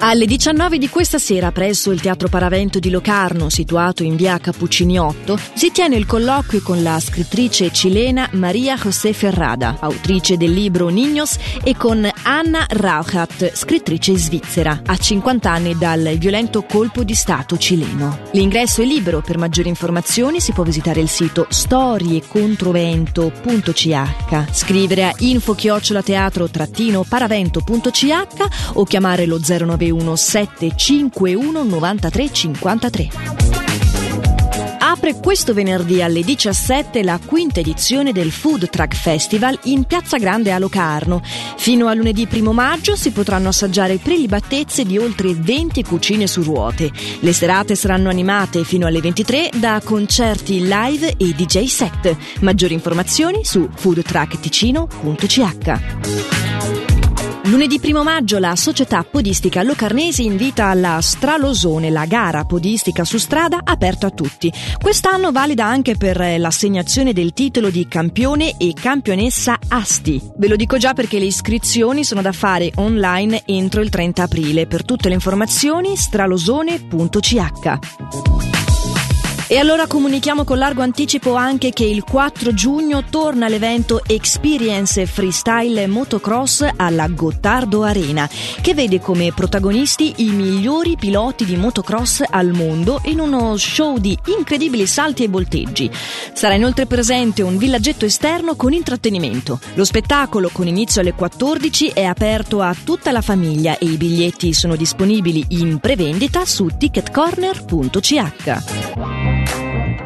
Alle 19 di questa sera presso il Teatro Paravento di Locarno, situato in via Cappuccini 8, si tiene il colloquio con la scrittrice cilena Maria José Ferrada, autrice del libro Niños, e con Anna Rauchat, scrittrice svizzera, a 50 anni dal violento colpo di Stato cileno. L'ingresso è libero, per maggiori informazioni si può visitare il sito storiecontrovento.ch, scrivere a info-teatro-paravento.ch o chiamare lo 09 991 751 93 53. Apre questo venerdì alle 17 la quinta edizione del Food Truck Festival in Piazza Grande a Locarno. Fino a lunedì 1 maggio si potranno assaggiare prelibatezze di oltre 20 cucine su ruote. Le serate saranno animate fino alle 23 da concerti live e DJ set. Maggiori informazioni su foodtruckticino.ch. Lunedì 1 maggio la società podistica Locarnesi invita alla Stralosone, la gara podistica su strada aperta a tutti. Quest'anno valida anche per l'assegnazione del titolo di campione e campionessa Asti. Ve lo dico già perché le iscrizioni sono da fare online entro il 30 aprile. Per tutte le informazioni stralosone.ch. E allora comunichiamo con largo anticipo anche che il 4 giugno torna l'evento Experience Freestyle Motocross alla Gottardo Arena, che vede come protagonisti i migliori piloti di motocross al mondo in uno show di incredibili salti e volteggi. Sarà inoltre presente un villaggetto esterno con intrattenimento. Lo spettacolo, con inizio alle 14, è aperto a tutta la famiglia e i biglietti sono disponibili in prevendita su ticketcorner.ch.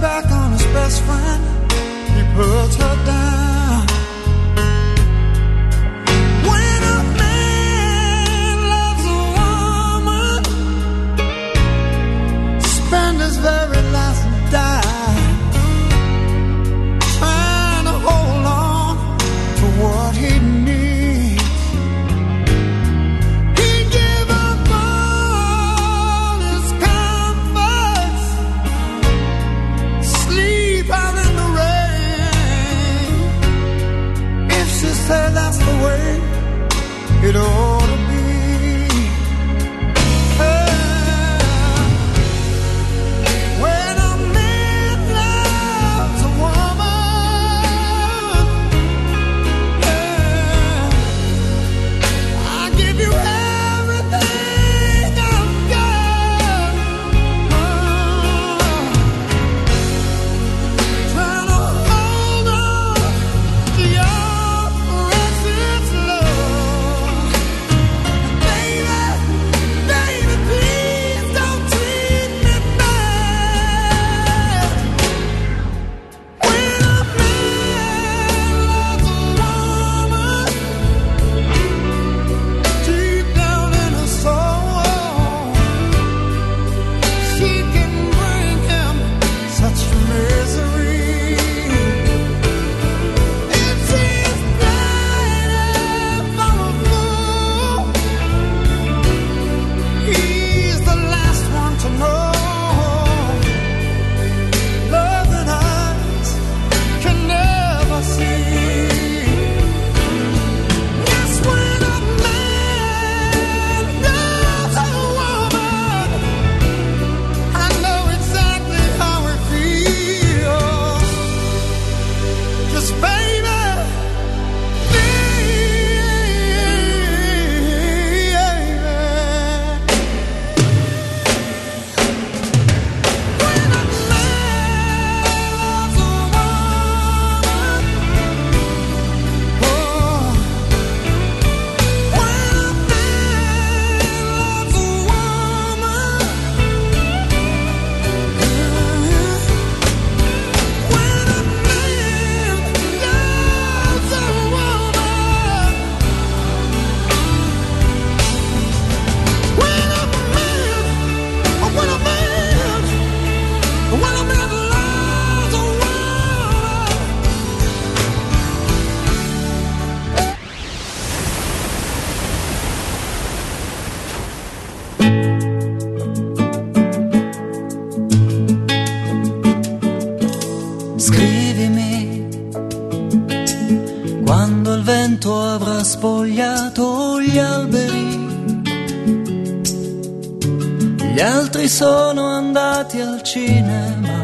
Back on his best friend. it all. Scrivimi quando il vento avrà spogliato gli alberi. Gli altri sono andati al cinema,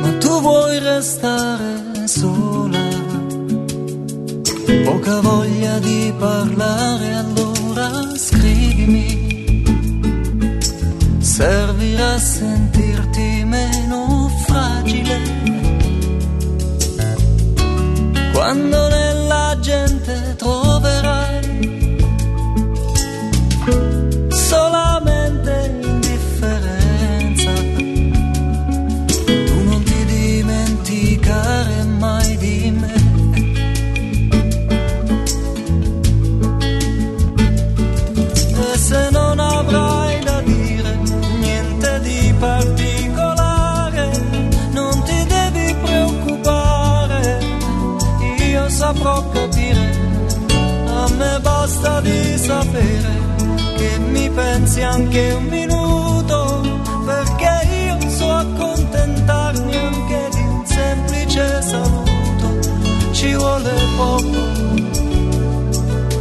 ma tu vuoi restare sola. Poca voglia di parlare, allora scrivimi servirà a sentirti basta di sapere che mi pensi anche un minuto, perché io so accontentarmi anche di un semplice saluto, ci vuole poco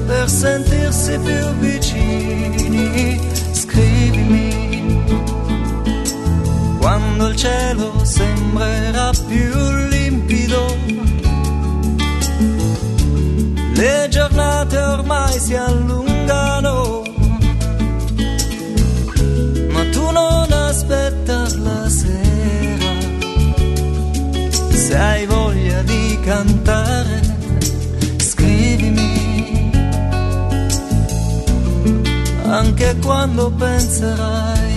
per sentirsi più vicini, scrivimi quando il cielo sembrerà più limpido. Giornate ormai si allungano, ma tu non aspetta la sera. Se hai voglia di cantare, scrivimi. Anche quando penserai